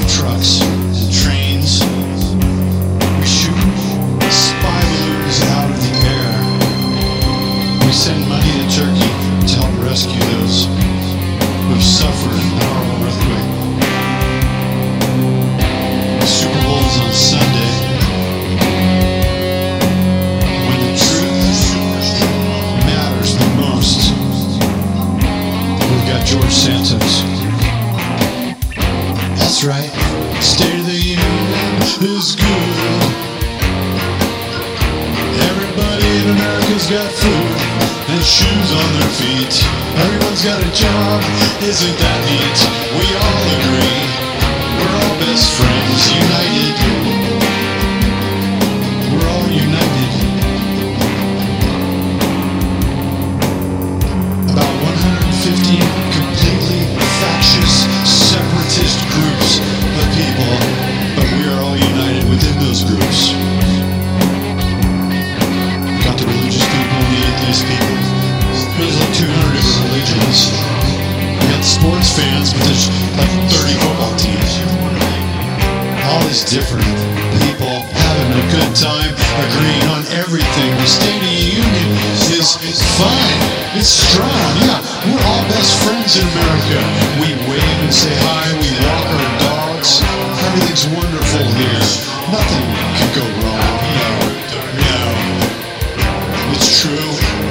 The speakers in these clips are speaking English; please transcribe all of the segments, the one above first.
and trucks and trains. We shoot spy balloons out of the air. We send money to Turkey to help rescue those who've suffered in the horrible earthquake. The Super Bowl is on Sunday. When the truth matters the most, we've got George Santos. Right. State of the Union is good. Everybody in America's got food and shoes on their feet. Everyone's got a job, isn't that neat? We all agree, and people. There's like 200 different religions. We got sports fans, but there's like 30 football teams. All these different people having a good time, agreeing on everything. The State of the Union is fine. It's strong. Yeah, we're all best friends in America. We wave and say hi. We walk our dogs. Everything's wonderful here. Nothing can go wrong. No, no. It's true.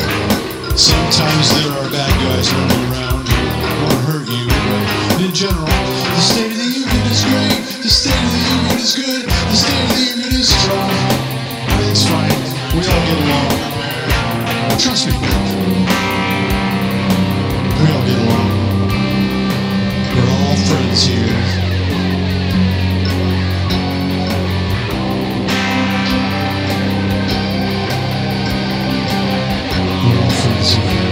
Sometimes there are bad guys running around who want to hurt you, but in general, the State of the Union is great. The State of the Union is good. The State of the Union is strong. It's fine. We all get along. Trust me. We all get along. We're all friends here. Podcast.